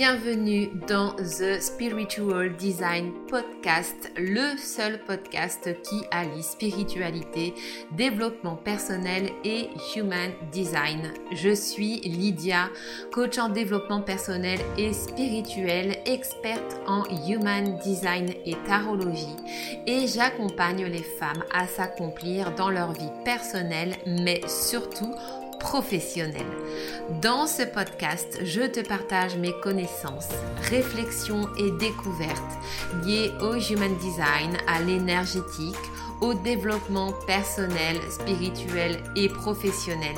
bienvenue dans The Spiritual Design Podcast, le seul podcast qui allie spiritualité, développement personnel et human design. Je suis Lydia, coach en développement personnel et spirituel, experte en human design et tarologie et j'accompagne les femmes à s'accomplir dans leur vie personnelle mais surtout professionnelle. Dans ce podcast, je te partage mes connaissances, réflexions et découvertes liées au human design, à l'énergétique, au développement personnel, spirituel et professionnel.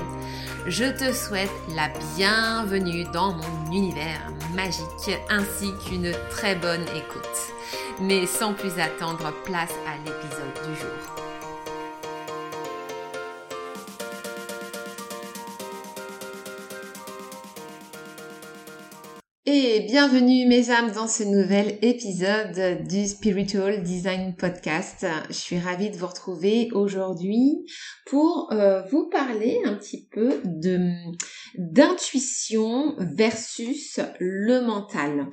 Je te souhaite la bienvenue dans mon univers magique ainsi qu'une très bonne écoute. Mais sans plus attendre, place à l'épisode du jour. Et bienvenue mes âmes dans ce nouvel épisode du Spiritual Design Podcast. Je suis ravie de vous retrouver aujourd'hui pour euh, vous parler un petit peu de d'intuition versus le mental.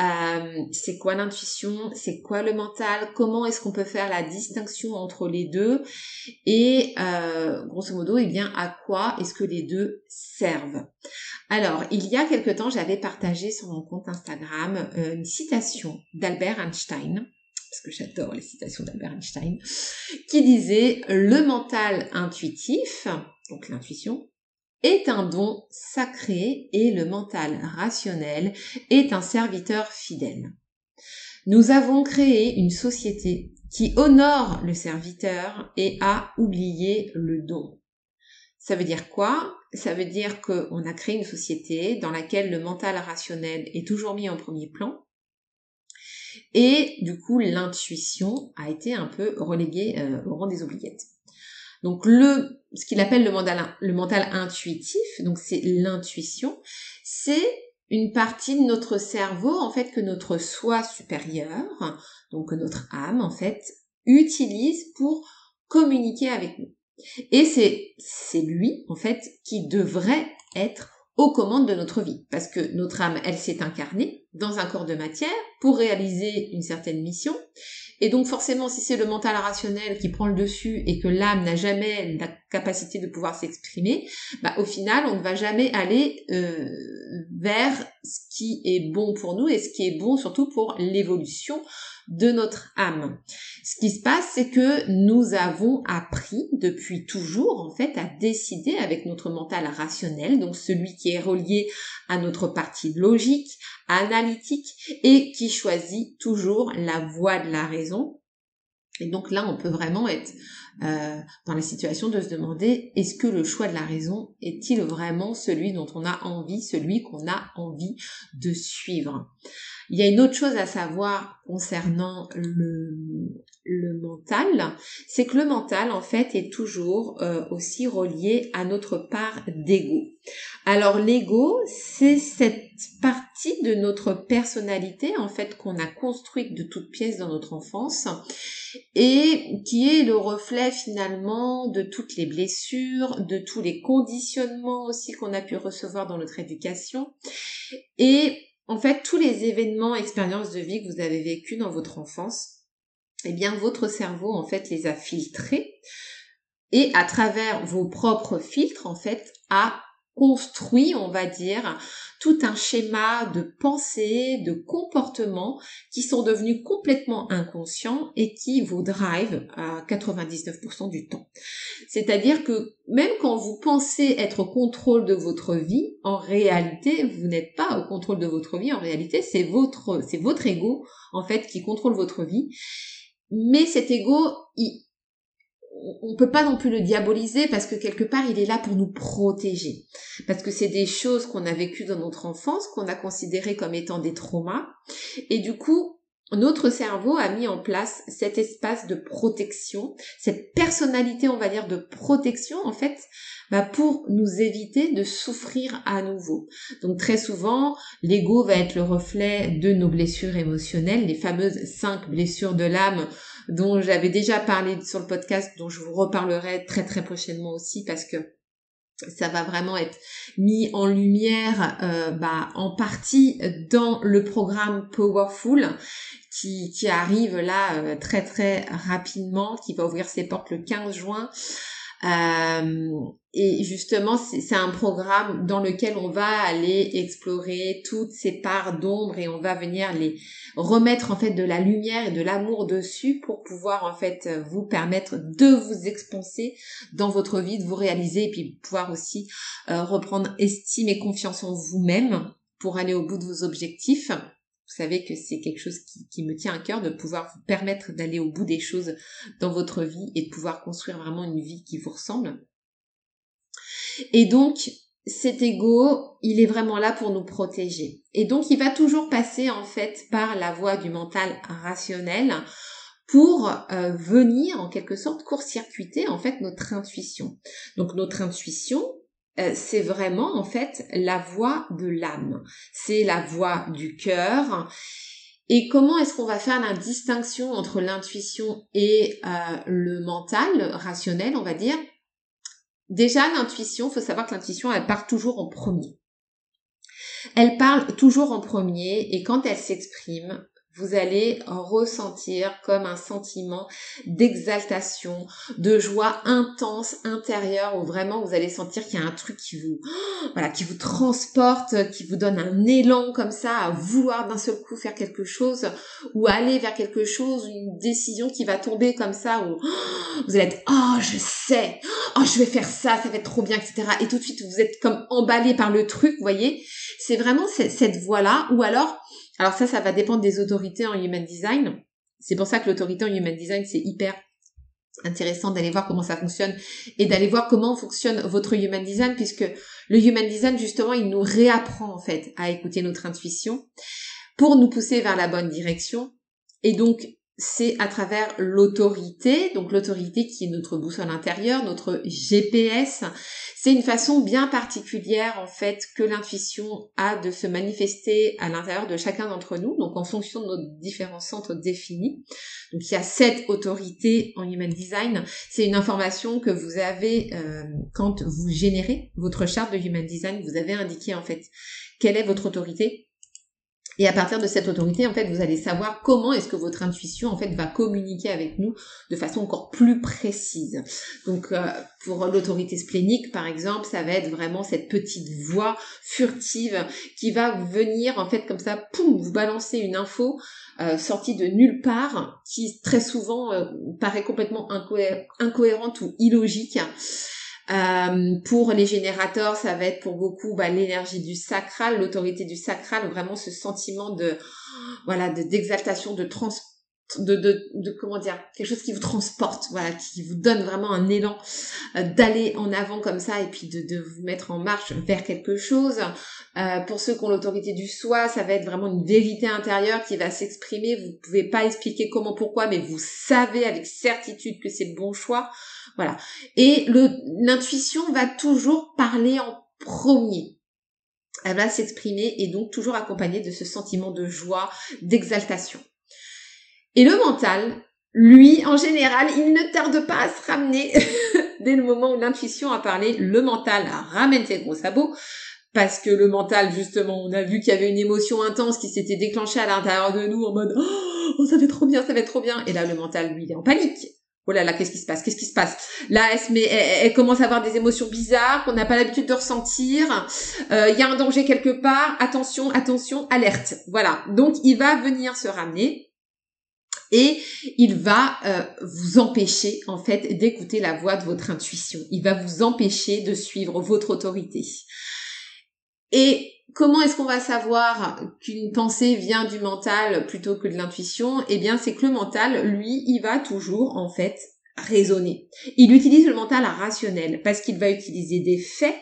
Euh, c'est quoi l'intuition? C'est quoi le mental? Comment est-ce qu'on peut faire la distinction entre les deux? Et euh, grosso modo, eh bien, à quoi est-ce que les deux servent? Alors, il y a quelque temps, j'avais partagé sur mon compte Instagram euh, une citation d'Albert Einstein, parce que j'adore les citations d'Albert Einstein, qui disait le mental intuitif, donc l'intuition, est un don sacré et le mental rationnel est un serviteur fidèle. Nous avons créé une société qui honore le serviteur et a oublié le don. Ça veut dire quoi? Ça veut dire qu'on a créé une société dans laquelle le mental rationnel est toujours mis en premier plan. Et du coup, l'intuition a été un peu reléguée euh, au rang des oubliettes. Donc le, ce qu'il appelle le mental, le mental intuitif, donc c'est l'intuition, c'est une partie de notre cerveau en fait que notre soi supérieur, donc notre âme en fait, utilise pour communiquer avec nous. Et c'est, c'est lui, en fait, qui devrait être aux commandes de notre vie. Parce que notre âme, elle s'est incarnée dans un corps de matière pour réaliser une certaine mission. Et donc forcément, si c'est le mental rationnel qui prend le dessus et que l'âme n'a jamais la capacité de pouvoir s'exprimer, bah, au final, on ne va jamais aller euh, vers ce qui est bon pour nous et ce qui est bon surtout pour l'évolution de notre âme. Ce qui se passe, c'est que nous avons appris depuis toujours, en fait, à décider avec notre mental rationnel, donc celui qui est relié à notre partie logique, analytique, et qui choisit toujours la voie de la raison. Et donc là, on peut vraiment être euh, dans la situation de se demander est-ce que le choix de la raison est-il vraiment celui dont on a envie, celui qu'on a envie de suivre? Il y a une autre chose à savoir concernant le, mental, c'est que le mental en fait est toujours euh, aussi relié à notre part d'ego. Alors l'ego, c'est cette de notre personnalité en fait qu'on a construite de toutes pièces dans notre enfance et qui est le reflet finalement de toutes les blessures, de tous les conditionnements aussi qu'on a pu recevoir dans notre éducation et en fait, tous les événements, expériences de vie que vous avez vécues dans votre enfance, eh bien, votre cerveau, en fait, les a filtrés et à travers vos propres filtres, en fait, a construit, on va dire, tout un schéma de pensée, de comportement qui sont devenus complètement inconscients et qui vous drive à 99% du temps. C'est-à-dire que même quand vous pensez être au contrôle de votre vie, en réalité, vous n'êtes pas au contrôle de votre vie. En réalité, c'est votre, c'est votre ego, en fait, qui contrôle votre vie. Mais cet ego, il, on peut pas non plus le diaboliser parce que quelque part il est là pour nous protéger. Parce que c'est des choses qu'on a vécues dans notre enfance, qu'on a considérées comme étant des traumas. Et du coup, notre cerveau a mis en place cet espace de protection, cette personnalité, on va dire, de protection, en fait, bah, pour nous éviter de souffrir à nouveau. Donc très souvent, l'ego va être le reflet de nos blessures émotionnelles, les fameuses cinq blessures de l'âme dont j'avais déjà parlé sur le podcast, dont je vous reparlerai très très prochainement aussi parce que ça va vraiment être mis en lumière euh, bah, en partie dans le programme Powerful qui, qui arrive là euh, très très rapidement, qui va ouvrir ses portes le 15 juin. Euh, et justement, c'est un programme dans lequel on va aller explorer toutes ces parts d'ombre et on va venir les remettre en fait de la lumière et de l'amour dessus pour pouvoir en fait vous permettre de vous expanser dans votre vie, de vous réaliser et puis pouvoir aussi euh, reprendre estime et confiance en vous-même pour aller au bout de vos objectifs. Vous savez que c'est quelque chose qui, me tient à cœur de pouvoir vous permettre d'aller au bout des choses dans votre vie et de pouvoir construire vraiment une vie qui vous ressemble. Et donc, cet ego, il est vraiment là pour nous protéger. Et donc, il va toujours passer en fait par la voie du mental rationnel pour euh, venir en quelque sorte court-circuiter en fait notre intuition. Donc notre intuition, c'est vraiment en fait la voix de l'âme, c'est la voix du cœur. Et comment est-ce qu'on va faire la distinction entre l'intuition et euh, le mental rationnel, on va dire? Déjà, l'intuition, faut savoir que l'intuition, elle part toujours en premier. Elle parle toujours en premier et quand elle s'exprime, vous allez ressentir comme un sentiment d'exaltation, de joie intense intérieure où vraiment vous allez sentir qu'il y a un truc qui vous, voilà, qui vous transporte, qui vous donne un élan comme ça à vouloir d'un seul coup faire quelque chose ou aller vers quelque chose, une décision qui va tomber comme ça où vous allez être, oh, je sais, oh, je vais faire ça, ça va être trop bien, etc. Et tout de suite, vous êtes comme emballé par le truc, vous voyez. C'est vraiment cette, cette voie-là ou alors, alors ça, ça va dépendre des autorités en human design. C'est pour ça que l'autorité en human design, c'est hyper intéressant d'aller voir comment ça fonctionne et d'aller voir comment fonctionne votre human design puisque le human design justement il nous réapprend en fait à écouter notre intuition pour nous pousser vers la bonne direction et donc c'est à travers l'autorité, donc l'autorité qui est notre boussole intérieure, notre GPS. C'est une façon bien particulière en fait que l'intuition a de se manifester à l'intérieur de chacun d'entre nous, donc en fonction de nos différents centres définis. Donc il y a cette autorité en Human Design. C'est une information que vous avez euh, quand vous générez votre charte de Human Design. Vous avez indiqué en fait quelle est votre autorité et à partir de cette autorité, en fait, vous allez savoir comment est-ce que votre intuition, en fait, va communiquer avec nous de façon encore plus précise. Donc, euh, pour l'autorité splénique, par exemple, ça va être vraiment cette petite voix furtive qui va venir, en fait, comme ça, poum, vous balancer une info euh, sortie de nulle part, qui très souvent euh, paraît complètement incohérente ou illogique. Euh, pour les générateurs, ça va être pour beaucoup bah, l'énergie du sacral, l'autorité du sacral, vraiment ce sentiment de voilà d'exaltation, de, trans de, de, de, comment dire quelque chose qui vous transporte voilà qui vous donne vraiment un élan euh, d'aller en avant comme ça et puis de, de vous mettre en marche vers quelque chose. Euh, pour ceux qui ont l'autorité du soi ça va être vraiment une vérité intérieure qui va s'exprimer. Vous pouvez pas expliquer comment pourquoi mais vous savez avec certitude que c'est le bon choix voilà et l'intuition va toujours parler en premier elle va s'exprimer et donc toujours accompagnée de ce sentiment de joie d'exaltation et le mental, lui, en général, il ne tarde pas à se ramener dès le moment où l'intuition a parlé. Le mental ramène ses gros sabots parce que le mental, justement, on a vu qu'il y avait une émotion intense qui s'était déclenchée à l'intérieur de nous en mode oh, ça fait trop bien, ça va être trop bien. Et là, le mental, lui, il est en panique. Oh là là, qu'est-ce qui se passe Qu'est-ce qui se passe? Là, elle, se met, elle, commence à avoir des émotions bizarres qu'on n'a pas l'habitude de ressentir. Euh, il y a un danger quelque part. Attention, attention, alerte. Voilà. Donc, il va venir se ramener et il va euh, vous empêcher en fait d'écouter la voix de votre intuition. Il va vous empêcher de suivre votre autorité. Et comment est-ce qu'on va savoir qu'une pensée vient du mental plutôt que de l'intuition? Eh bien, c'est que le mental, lui, il va toujours en fait raisonner. Il utilise le mental rationnel parce qu'il va utiliser des faits,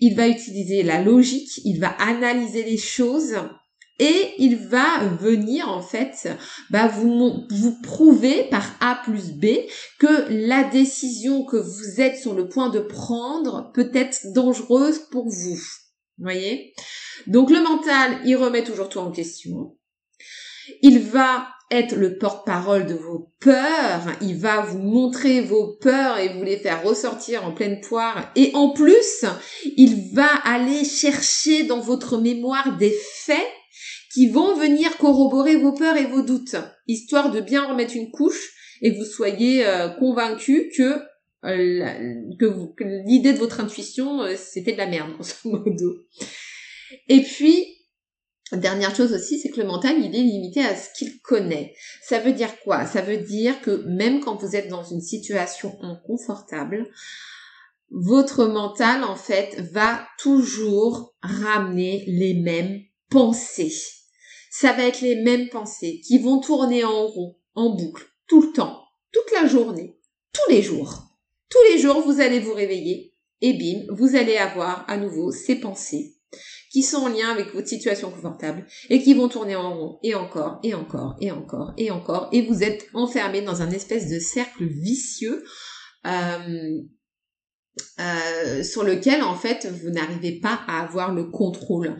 il va utiliser la logique, il va analyser les choses et il va venir en fait bah, vous, vous prouver par A plus B que la décision que vous êtes sur le point de prendre peut être dangereuse pour vous. Voyez? Donc le mental, il remet toujours tout en question. Il va être le porte-parole de vos peurs, il va vous montrer vos peurs et vous les faire ressortir en pleine poire. Et en plus, il va aller chercher dans votre mémoire des faits qui vont venir corroborer vos peurs et vos doutes, histoire de bien remettre une couche et que vous soyez euh, convaincu que que, l'idée de votre intuition euh, c'était de la merde grosso modo. Et puis Dernière chose aussi, c'est que le mental, il est limité à ce qu'il connaît. Ça veut dire quoi? Ça veut dire que même quand vous êtes dans une situation inconfortable, votre mental, en fait, va toujours ramener les mêmes pensées. Ça va être les mêmes pensées qui vont tourner en rond, en boucle, tout le temps, toute la journée, tous les jours. Tous les jours, vous allez vous réveiller et bim, vous allez avoir à nouveau ces pensées qui sont en lien avec votre situation confortable et qui vont tourner en rond et encore et encore et encore et encore. Et vous êtes enfermé dans un espèce de cercle vicieux euh, euh, sur lequel en fait vous n'arrivez pas à avoir le contrôle.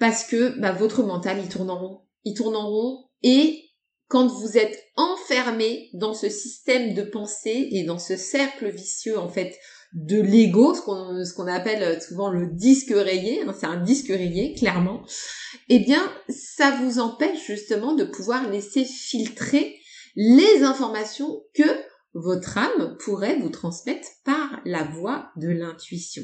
Parce que bah, votre mental il tourne en rond, il tourne en rond et quand vous êtes enfermé dans ce système de pensée et dans ce cercle vicieux en fait de l'ego, ce qu'on appelle souvent le disque rayé, hein, c'est un disque rayé clairement, eh bien ça vous empêche justement de pouvoir laisser filtrer les informations que votre âme pourrait vous transmettre par la voie de l'intuition.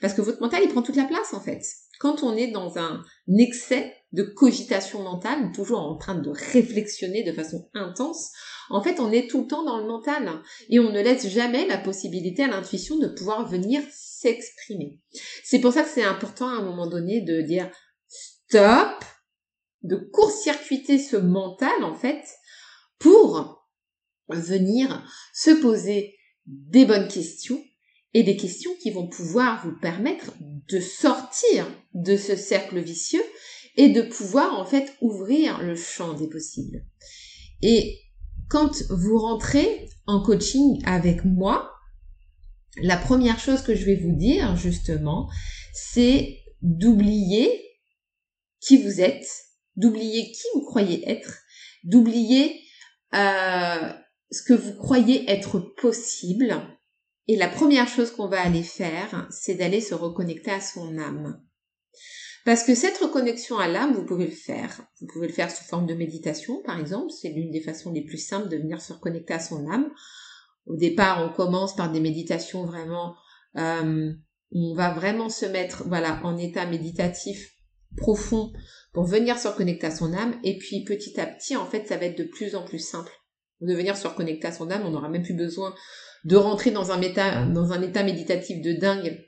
Parce que votre mental, il prend toute la place en fait. Quand on est dans un excès de cogitation mentale, toujours en train de réflexionner de façon intense, en fait, on est tout le temps dans le mental et on ne laisse jamais la possibilité à l'intuition de pouvoir venir s'exprimer. C'est pour ça que c'est important à un moment donné de dire stop, de court-circuiter ce mental en fait pour venir se poser des bonnes questions et des questions qui vont pouvoir vous permettre de sortir de ce cercle vicieux et de pouvoir en fait ouvrir le champ des possibles. Et quand vous rentrez en coaching avec moi, la première chose que je vais vous dire justement, c'est d'oublier qui vous êtes, d'oublier qui vous croyez être, d'oublier euh, ce que vous croyez être possible. Et la première chose qu'on va aller faire, c'est d'aller se reconnecter à son âme. Parce que cette reconnexion à l'âme, vous pouvez le faire. Vous pouvez le faire sous forme de méditation, par exemple. C'est l'une des façons les plus simples de venir se reconnecter à son âme. Au départ, on commence par des méditations vraiment, euh, on va vraiment se mettre, voilà, en état méditatif profond pour venir se reconnecter à son âme. Et puis, petit à petit, en fait, ça va être de plus en plus simple de venir se reconnecter à son âme. On n'aura même plus besoin de rentrer dans un, état, dans un état méditatif de dingue.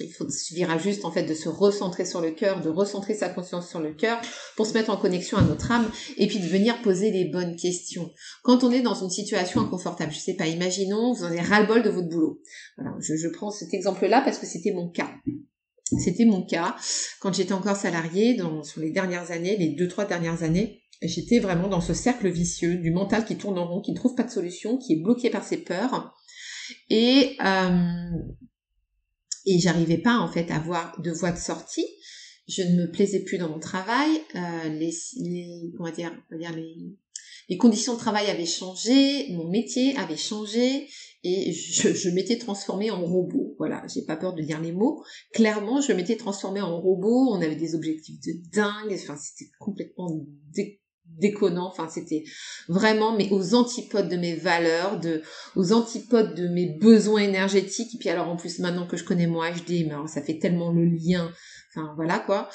Il, suffira juste en fait de se recentrer sur le cœur, de recentrer sa conscience sur le cœur pour se mettre en connexion à notre âme et puis de venir poser les bonnes questions. Quand on est dans une situation inconfortable, je sais pas, imaginons vous en avez ras-le-bol de votre boulot. Voilà, je, je prends cet exemple-là parce que c'était mon cas. C'était mon cas quand j'étais encore salariée dans, sur les dernières années, les deux trois dernières années. J'étais vraiment dans ce cercle vicieux du mental qui tourne en rond, qui ne trouve pas de solution, qui est bloqué par ses peurs. Et, euh, et j'arrivais pas en fait à avoir de voie de sortie. Je ne me plaisais plus dans mon travail. Euh, les, les, dire, dire les, les conditions de travail avaient changé, mon métier avait changé et je, je m'étais transformée en robot. Voilà, j'ai pas peur de dire les mots. Clairement, je m'étais transformée en robot. On avait des objectifs de dingue. Enfin, c'était complètement déconnant. Enfin, c'était vraiment, mais aux antipodes de mes valeurs, de, aux antipodes de mes besoins énergétiques. Et puis alors, en plus, maintenant que je connais mon HD, mais alors, ça fait tellement le lien. Enfin, voilà, quoi.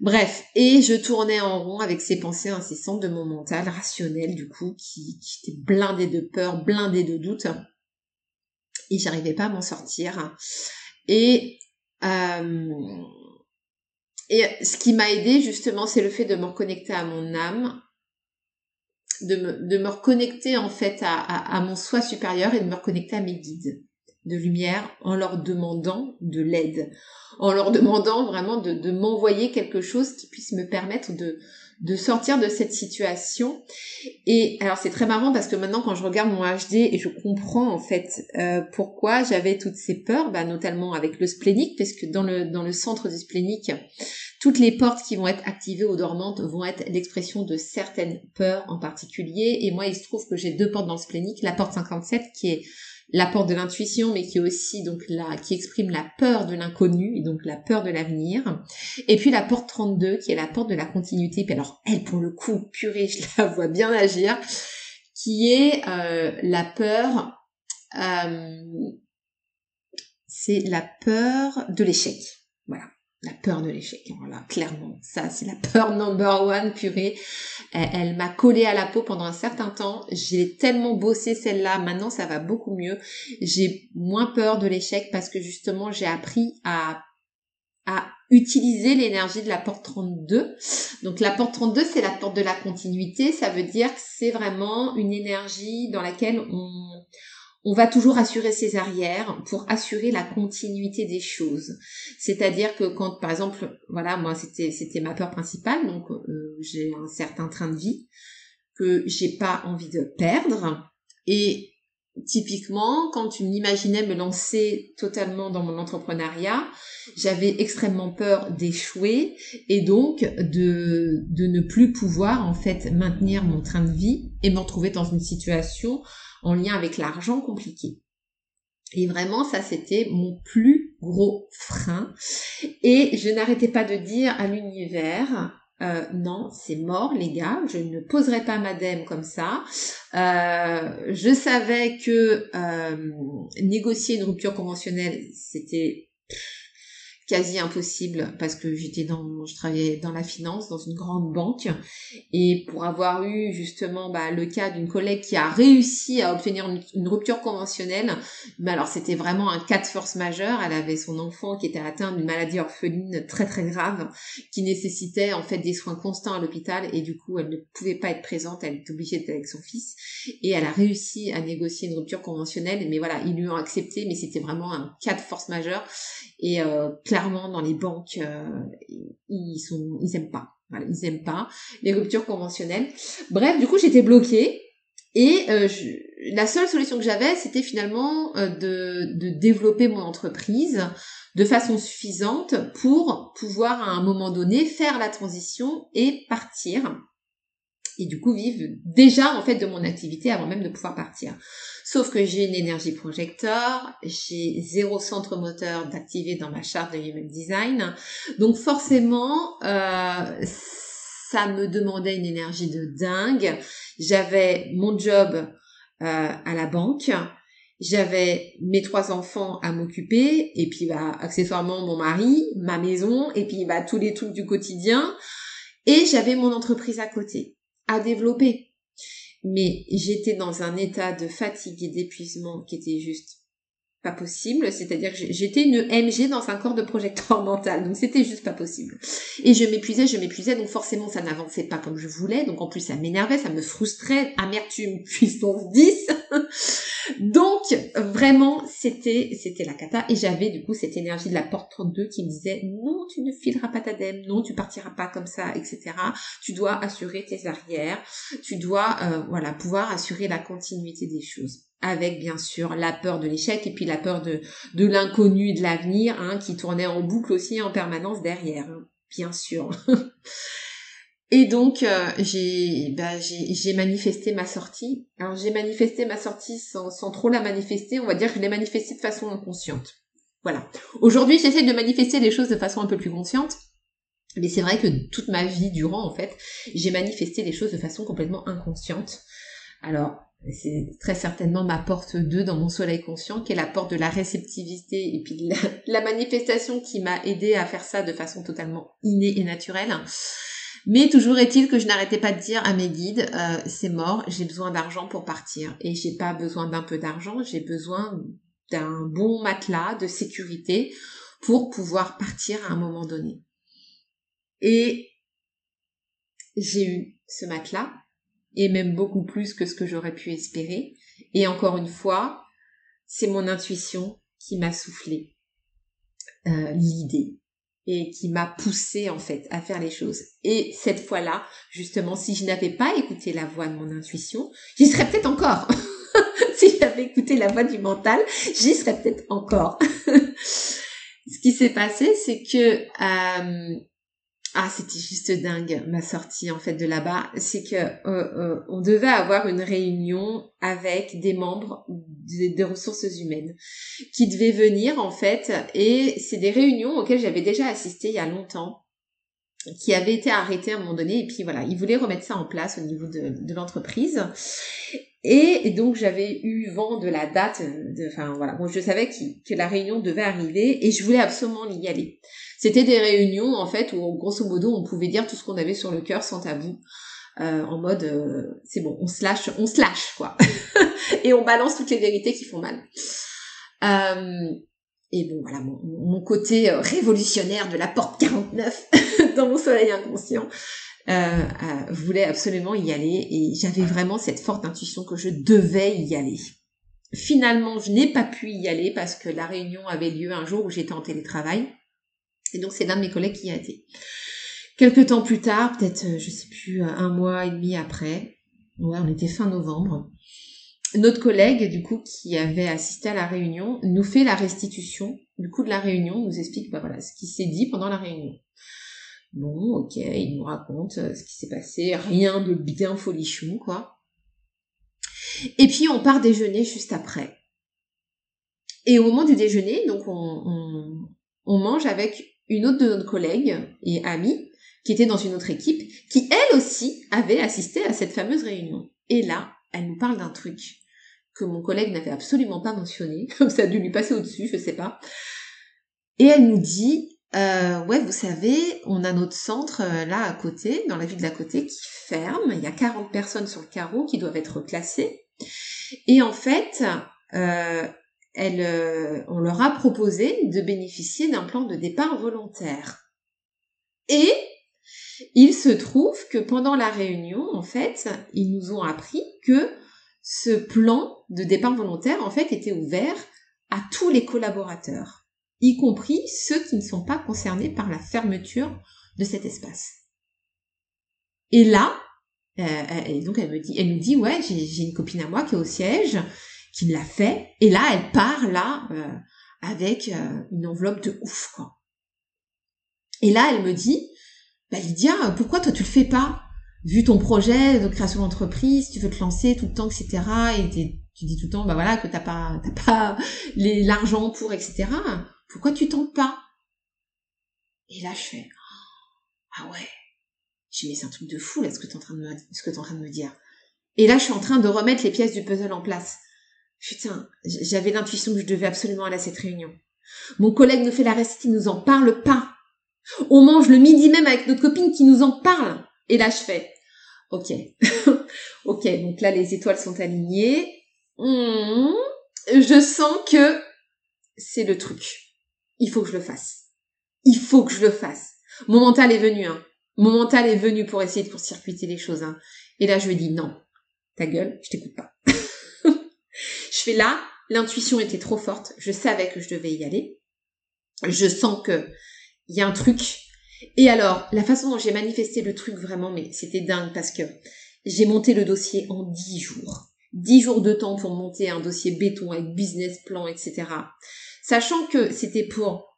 Bref, et je tournais en rond avec ces pensées incessantes de mon mental rationnel, du coup, qui, qui était blindé de peur, blindé de doute. Et j'arrivais pas à m'en sortir. Et euh, et ce qui m'a aidé justement, c'est le fait de me reconnecter à mon âme, de me, reconnecter en fait à, mon soi supérieur et de me reconnecter à mes guides de lumière en leur demandant de l'aide, en leur demandant vraiment de m'envoyer quelque chose qui puisse me permettre de, de sortir de cette situation. Et alors c'est très marrant parce que maintenant quand je regarde mon HD et je comprends en fait euh, pourquoi j'avais toutes ces peurs, bah, notamment avec le splénique, parce que dans le dans le centre du splénique, toutes les portes qui vont être activées ou dormantes vont être l'expression de certaines peurs en particulier. Et moi il se trouve que j'ai deux portes dans le splénique, la porte 57 qui est la porte de l'intuition, mais qui est aussi donc la, qui exprime la peur de l'inconnu et donc la peur de l'avenir. Et puis la porte 32, qui est la porte de la continuité. Puis alors elle, pour le coup, purée, je la vois bien agir, qui est euh, la peur. Euh, c'est la peur de l'échec. Voilà la peur de l'échec. Voilà, clairement, ça c'est la peur number one purée. Elle, m'a collé à la peau pendant un certain temps. J'ai tellement bossé celle-là. Maintenant, ça va beaucoup mieux. J'ai moins peur de l'échec parce que justement, j'ai appris à à utiliser l'énergie de la porte 32. Donc la porte 32, c'est la porte de la continuité. Ça veut dire que c'est vraiment une énergie dans laquelle on, on va toujours assurer ses arrières pour assurer la continuité des choses. C'est-à-dire que quand, par exemple, voilà, moi c'était c'était ma peur principale, donc euh, j'ai un certain train de vie que j'ai pas envie de perdre. Et typiquement, quand tu m'imaginais me lancer totalement dans mon entrepreneuriat, j'avais extrêmement peur d'échouer et donc de de ne plus pouvoir en fait maintenir mon train de vie et me retrouver dans une situation en lien avec l'argent compliqué. Et vraiment, ça, c'était mon plus gros frein. Et je n'arrêtais pas de dire à l'univers, euh, non, c'est mort, les gars. Je ne poserai pas madame comme ça. Euh, je savais que euh, négocier une rupture conventionnelle, c'était quasi impossible parce que j'étais dans, je travaillais dans la finance, dans une grande banque, et pour avoir eu justement bah, le cas d'une collègue qui a réussi à obtenir une, rupture conventionnelle, mais alors c'était vraiment un cas de force majeure. Elle avait son enfant qui était atteint d'une maladie orpheline très très grave, qui nécessitait en fait des soins constants à l'hôpital, et du coup elle ne pouvait pas être présente, elle était obligée d'être avec son fils, et elle a réussi à négocier une rupture conventionnelle, mais voilà ils lui ont accepté, mais c'était vraiment un cas de force majeure, et euh, dans les banques, euh, ils sont, ils aiment pas. Ils aiment pas les ruptures conventionnelles. Bref, du coup, j'étais bloquée. Et euh, la seule solution que j'avais, c'était finalement euh, de développer mon entreprise de façon suffisante pour pouvoir à un moment donné faire la transition et partir et du coup vivre déjà en fait de mon activité avant même de pouvoir partir. Sauf que j'ai une énergie projecteur, j'ai zéro centre moteur d'activer dans ma charte de Human Design, donc forcément euh, ça me demandait une énergie de dingue. J'avais mon job euh, à la banque, j'avais mes trois enfants à m'occuper. Et puis bah accessoirement mon mari, ma maison. Et puis bah tous les trucs du quotidien. Et j'avais mon entreprise à côté à développer. Mais j'étais dans un état de fatigue et d'épuisement qui était juste pas possible, c'est-à-dire que j'étais une MG dans un corps de projecteur mental, donc c'était juste pas possible. Et je m'épuisais, je m'épuisais, donc forcément ça n'avançait pas comme je voulais, donc en plus ça m'énervait, ça me frustrait, amertume puissance 10. donc vraiment c'était c'était la cata et j'avais du coup cette énergie de la porte 32 qui me disait non tu ne fileras pas ta dème, non tu partiras pas comme ça, etc. Tu dois assurer tes arrières, tu dois euh, voilà pouvoir assurer la continuité des choses avec bien sûr la peur de l'échec et puis la peur de, de l'inconnu de l'avenir hein, qui tournait en boucle aussi en permanence derrière, hein, bien sûr. et donc euh, j'ai bah, j'ai manifesté ma sortie. Alors j'ai manifesté ma sortie sans, sans trop la manifester, on va dire que je l'ai manifestée de façon inconsciente. Voilà. Aujourd'hui j'essaie de manifester les choses de façon un peu plus consciente. Mais c'est vrai que toute ma vie durant, en fait, j'ai manifesté les choses de façon complètement inconsciente. Alors, c'est très certainement ma porte 2 dans mon soleil conscient, qui est la porte de la réceptivité et puis la, manifestation qui m'a aidé à faire ça de façon totalement innée et naturelle. Mais toujours est-il que je n'arrêtais pas de dire à mes guides, euh, c'est mort, j'ai besoin d'argent pour partir. Et j'ai pas besoin d'un peu d'argent, j'ai besoin d'un bon matelas de sécurité pour pouvoir partir à un moment donné. Et j'ai eu ce matelas, et même beaucoup plus que ce que j'aurais pu espérer. Et encore une fois, c'est mon intuition qui m'a soufflé euh, l'idée. et qui m'a poussé en fait à faire les choses. Et cette fois-là, justement, si je n'avais pas écouté la voix de mon intuition, j'y serais peut-être encore. si j'avais écouté la voix du mental, j'y serais peut-être encore. Ce qui s'est passé, c'est que euh, ah, c'était juste dingue ma sortie en fait de là-bas. C'est que euh, euh, on devait avoir une réunion avec des membres des, ressources humaines qui devaient venir en fait, et c'est des réunions auxquelles j'avais déjà assisté il y a longtemps, qui avaient été arrêtées à un moment donné, et puis voilà, ils voulaient remettre ça en place au niveau de, de l'entreprise. Et donc j'avais eu vent de la date, de, enfin voilà, bon, je savais que la réunion devait arriver et je voulais absolument y aller. C'était des réunions en fait où grosso modo on pouvait dire tout ce qu'on avait sur le cœur sans tabou. Euh, en mode euh, c'est bon, on se lâche, on se lâche quoi, et on balance toutes les vérités qui font mal. Euh, et bon voilà mon, mon, côté révolutionnaire de la porte 49 dans mon soleil inconscient voulait absolument y aller et j'avais vraiment cette forte intuition que je devais y aller. Finalement, je n'ai pas pu y aller parce que la réunion avait lieu un jour où j'étais en télétravail et donc c'est l'un de mes collègues qui y a été. Quelques temps plus tard, peut-être, euh, je sais plus, euh, un mois et demi après, ouais, on était fin novembre, notre collègue, du coup, qui avait assisté à la réunion, nous fait la restitution du coup de la réunion, nous explique, bah voilà, ce qui s'est dit pendant la réunion. Bon, ok, il nous raconte euh, ce qui s'est passé, rien de bien folichon, quoi. Et puis on part déjeuner juste après. Et au moment du déjeuner, donc on, on mange avec une autre de nos collègues et amies qui était dans une autre équipe, qui elle aussi avait assisté à cette fameuse réunion. Et là, elle nous parle d'un truc que mon collègue n'avait absolument pas mentionné, ça a dû lui passer au-dessus, je sais pas. Et elle nous dit, euh, ouais, vous savez, on a notre centre euh, là à côté, dans la ville d'à côté, qui ferme. Il y a 40 personnes sur le carreau qui doivent être classées. Et en fait, euh, euh, on leur a proposé de bénéficier d'un plan de départ volontaire. Et il se trouve que pendant la réunion, en fait, ils nous ont appris que ce plan de départ volontaire, en fait, était ouvert à tous les collaborateurs, y compris ceux qui ne sont pas concernés par la fermeture de cet espace. Et là, euh, et donc elle me dit, elle nous dit, ouais, j'ai une copine à moi qui est au siège, qui l'a fait. Et là, elle part là euh, avec euh, une enveloppe de ouf, quoi. Et là, elle me dit, bah Lydia, pourquoi toi tu le fais pas? Vu ton projet de création d'entreprise, tu veux te lancer tout le temps, etc. Et tu dis tout le temps, bah voilà, que t'as pas, t'as pas l'argent pour, etc. Pourquoi tu tentes pas? Et là, je fais, ah ouais. J'ai mais c'est un truc de fou là, ce que t'es en train de me, en train de me dire. Et là, je suis en train de remettre les pièces du puzzle en place. Putain, j'avais l'intuition que je devais absolument aller à cette réunion. Mon collègue nous fait la recette, il nous en parle pas. On mange le midi même avec notre copine qui nous en parle. Et là, je fais, ok, ok, donc là, les étoiles sont alignées. Hmm, je sens que c'est le truc. Il faut que je le fasse. Il faut que je le fasse. Mon mental est venu, hein. Mon mental est venu pour essayer de court-circuiter les choses, hein. Et là, je lui dis non. Ta gueule, je t'écoute pas. Je fais là, l'intuition était trop forte, je savais que je devais y aller. Je sens que il y a un truc. Et alors, la façon dont j'ai manifesté le truc vraiment, mais c'était dingue parce que j'ai monté le dossier en dix jours. Dix jours de temps pour monter un dossier béton avec business plan, etc. Sachant que c'était pour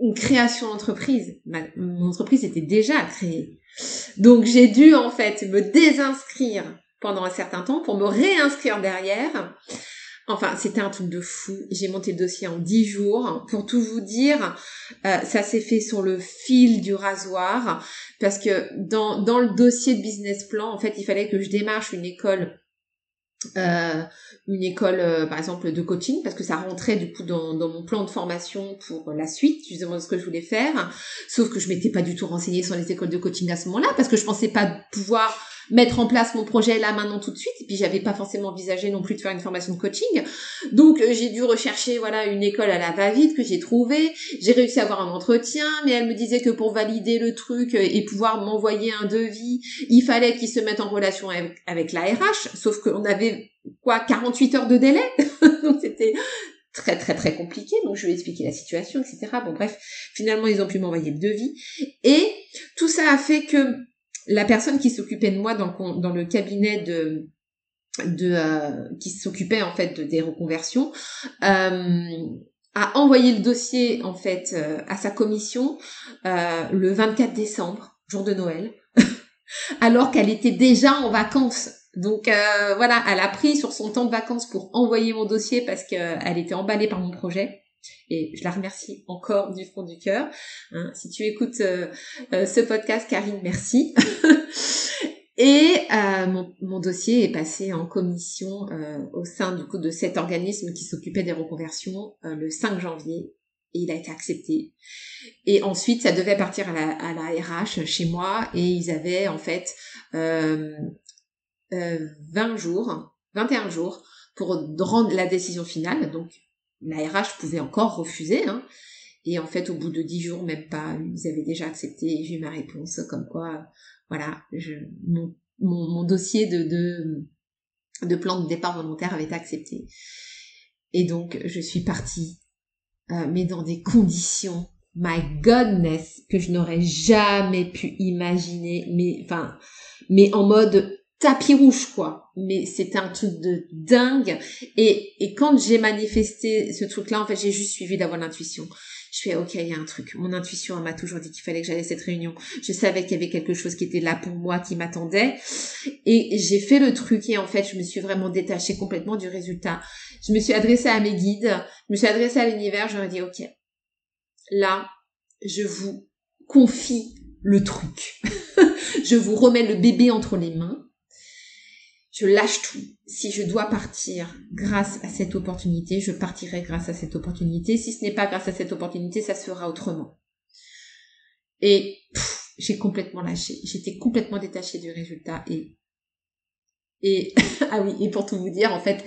une création d'entreprise. mon entreprise était déjà créée. Donc j'ai dû en fait me désinscrire pendant un certain temps pour me réinscrire derrière. Enfin, c'était un truc de fou. J'ai monté le dossier en dix jours. Pour tout vous dire, euh, ça s'est fait sur le fil du rasoir parce que dans, dans le dossier de business plan, en fait, il fallait que je démarche une école euh, une école euh, par exemple de coaching parce que ça rentrait du coup dans, dans, mon plan de formation pour la suite justement ce que je voulais faire. Sauf que je m'étais pas du tout renseignée sur les écoles de coaching à ce moment-là parce que je pensais pas pouvoir mettre en place mon projet là maintenant tout de suite. Et puis j'avais pas forcément envisagé non plus de faire une formation de coaching. Donc euh, j'ai dû rechercher voilà une école à la va-vite que j'ai trouvée. J'ai réussi à avoir un entretien mais elle me disait que pour valider le truc euh, et pouvoir m'envoyer un devis il fallait qu'il se mette en relation avec, avec la RH sauf qu'on avait quoi 48 heures de délai. Donc c'était très très très compliqué, donc je lui ai expliqué la situation, etc. Bon bref, finalement ils ont pu m'envoyer le devis. Et tout ça a fait que la personne qui s'occupait de moi dans le, cabinet de de euh, qui s'occupait en fait de, des reconversions euh, a envoyé le dossier en fait euh, à sa commission le 24 décembre, jour de Noël, alors qu'elle était déjà en vacances. Donc voilà, elle a pris sur son temps de vacances pour envoyer mon dossier parce qu'elle était emballée par mon projet. Et je la remercie encore du fond du cœur. Hein. si tu écoutes ce podcast, Karine, merci. Et euh, mon, dossier est passé en commission euh, au sein du coup de cet organisme qui s'occupait des reconversions euh, le 5 janvier et il a été accepté. Et ensuite, ça devait partir à la, à la RH chez moi et ils avaient en fait 20 jours, 21 jours pour rendre la décision finale. Donc la RH pouvait encore refuser. Hein. Et en fait, au bout de 10 jours, même pas, ils avaient déjà accepté. J'ai eu ma réponse comme quoi voilà, je, mon, mon, dossier de, de, de plan de départ volontaire avait été accepté. Et donc, je suis partie, euh, mais dans des conditions, my godness, que je n'aurais jamais pu imaginer, mais, enfin, mais en mode tapis rouge, quoi. Mais c'était un truc de dingue. Et, et quand j'ai manifesté ce truc-là, en fait, j'ai juste suivi d'avoir l'intuition. Je fais, ok, il y a un truc. Mon intuition m'a toujours dit qu'il fallait que j'allais à cette réunion. Je savais qu'il y avait quelque chose qui était là pour moi, qui m'attendait. Et j'ai fait le truc et en fait, je me suis vraiment détachée complètement du résultat. Je me suis adressée à mes guides, je me suis adressée à l'univers, j'aurais dit, ok, là, je vous confie le truc. je vous remets le bébé entre les mains je lâche tout. Si je dois partir grâce à cette opportunité, je partirai grâce à cette opportunité. Si ce n'est pas grâce à cette opportunité, ça se fera autrement. Et j'ai complètement lâché. J'étais complètement détachée du résultat et et ah oui et pour tout vous dire en fait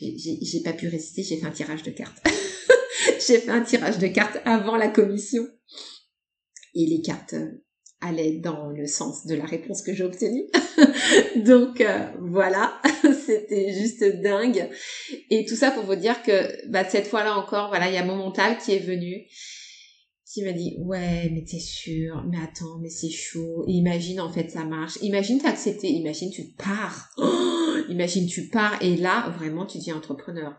j'ai pas pu résister. J'ai fait un tirage de cartes. j'ai fait un tirage de cartes avant la commission et les cartes allait dans le sens de la réponse que j'ai obtenue. Donc euh, voilà, c'était juste dingue. Et tout ça pour vous dire que bah, cette fois-là encore, voilà, il y a mon mental qui est venu, qui m'a dit ouais, mais t'es sûr, mais attends, mais c'est chaud. Imagine en fait ça marche. Imagine t'as accepté, imagine tu pars. imagine tu pars et là vraiment tu dis entrepreneur.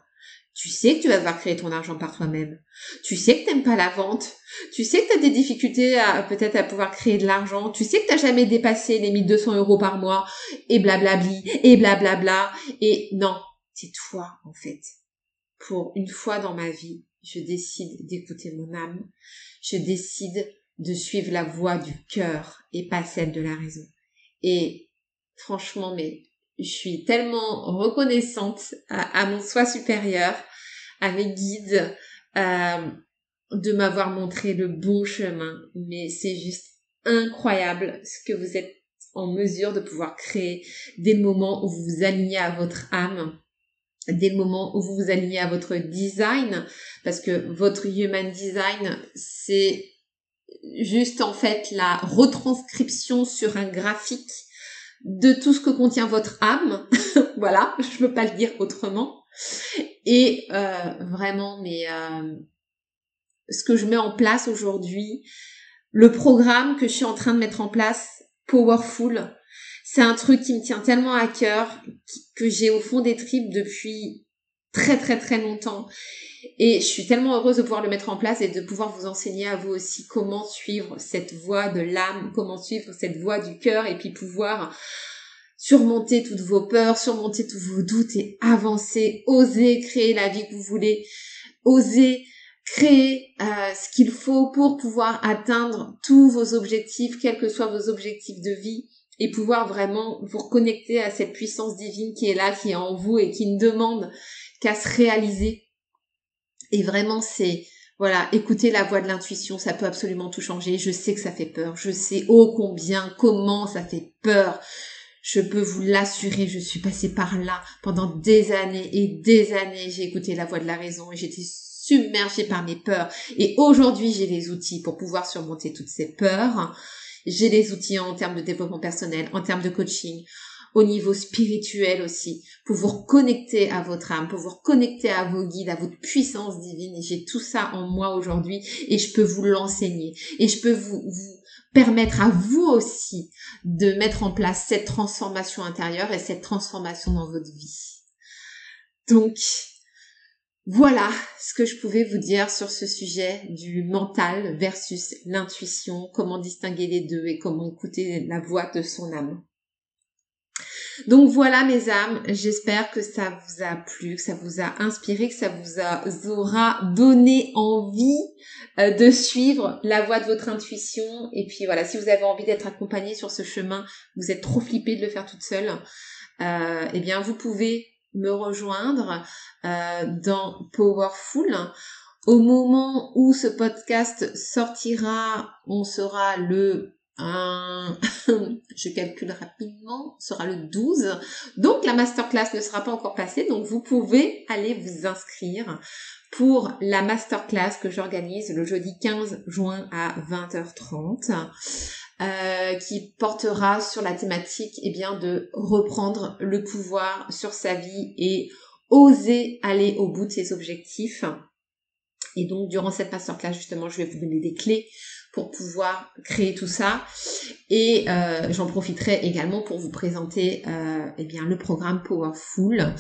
Tu sais que tu vas devoir créer ton argent par toi-même. Tu sais que t'aimes pas la vente. Tu sais que tu as des difficultés à peut-être à pouvoir créer de l'argent. Tu sais que t'as jamais dépassé les 1200 euros par mois et blablabli et blablabla. Et non, c'est toi en fait. Pour une fois dans ma vie, je décide d'écouter mon âme. Je décide de suivre la voie du cœur et pas celle de la raison. Et franchement, mais je suis tellement reconnaissante à, mon soi supérieur, à mes guides, euh, de m'avoir montré le bon chemin. Mais c'est juste incroyable ce que vous êtes en mesure de pouvoir créer des moments où vous vous alignez à votre âme, des moments où vous vous alignez à votre design, parce que votre human design, c'est juste en fait la retranscription sur un graphique de tout ce que contient votre âme. voilà, je peux pas le dire autrement. Et euh, vraiment, mais euh, ce que je mets en place aujourd'hui, le programme que je suis en train de mettre en place, Powerful, c'est un truc qui me tient tellement à cœur, que j'ai au fond des tripes depuis très très très longtemps. Et je suis tellement heureuse de pouvoir le mettre en place et de pouvoir vous enseigner à vous aussi comment suivre cette voie de l'âme, comment suivre cette voie du cœur et puis pouvoir surmonter toutes vos peurs, surmonter tous vos doutes et avancer, oser créer la vie que vous voulez, oser créer euh, ce qu'il faut pour pouvoir atteindre tous vos objectifs, quels que soient vos objectifs de vie, et pouvoir vraiment vous reconnecter à cette puissance divine qui est là, qui est en vous et qui ne demande qu'à se réaliser et vraiment, c'est, voilà, écouter la voix de l'intuition, ça peut absolument tout changer. Je sais que ça fait peur. Je sais ô combien, comment ça fait peur. Je peux vous l'assurer, je suis passée par là pendant des années et des années. J'ai écouté la voix de la raison et j'étais submergée par mes peurs. Et aujourd'hui, j'ai les outils pour pouvoir surmonter toutes ces peurs. J'ai les outils en termes de développement personnel, en termes de coaching, au niveau spirituel aussi, pour vous reconnecter à votre âme, pour vous reconnecter à vos guides, à votre puissance divine. J'ai tout ça en moi aujourd'hui et je peux vous l'enseigner. Et je peux vous, vous permettre à vous aussi de mettre en place cette transformation intérieure et cette transformation dans votre vie. Donc, voilà ce que je pouvais vous dire sur ce sujet du mental versus l'intuition, comment distinguer les deux et comment écouter la voix de son âme. Donc voilà mes âmes, j'espère que ça vous a plu, que ça vous a inspiré, que ça vous, aura donné envie euh, de suivre la voie de votre intuition. Et puis voilà, si vous avez envie d'être accompagné sur ce chemin, vous êtes trop flippé de le faire toute seule, euh, eh bien vous pouvez me rejoindre euh, dans Powerful. Au moment où ce podcast sortira, on sera le je calcule rapidement, sera le 12. Donc la masterclass ne sera pas encore passée, donc vous pouvez aller vous inscrire pour la masterclass que j'organise le jeudi 15 juin à 20h30. Euh, qui portera sur la thématique eh bien de reprendre le pouvoir sur sa vie et oser aller au bout de ses objectifs. Et donc durant cette masterclass justement, je vais vous donner des clés pour pouvoir créer tout ça. Et euh, j'en profiterai également pour vous présenter euh, eh bien le programme Powerful.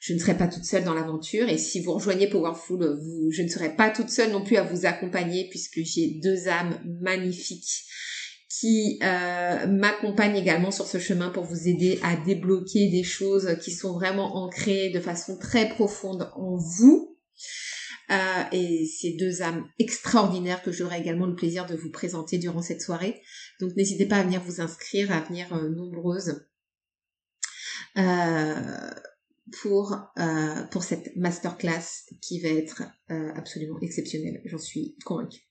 Je ne serai pas toute seule dans l'aventure et si vous rejoignez Powerful, je ne serai pas toute seule non plus à vous accompagner puisque j'ai deux âmes magnifiques qui euh, m'accompagnent également sur ce chemin pour vous aider à débloquer des choses qui sont vraiment ancrées de façon très profonde en vous euh, et ces deux âmes extraordinaires que j'aurai également le plaisir de vous présenter durant cette soirée. Donc n'hésitez pas à venir vous inscrire, à venir euh, nombreuses euh, pour, pour cette masterclass qui va être absolument exceptionnelle, j'en suis convaincue.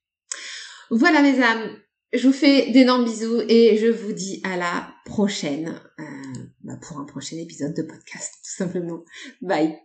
Voilà mes âmes, je vous fais d'énormes bisous et je vous dis à la prochaine bah, pour un prochain épisode de podcast, tout simplement. Bye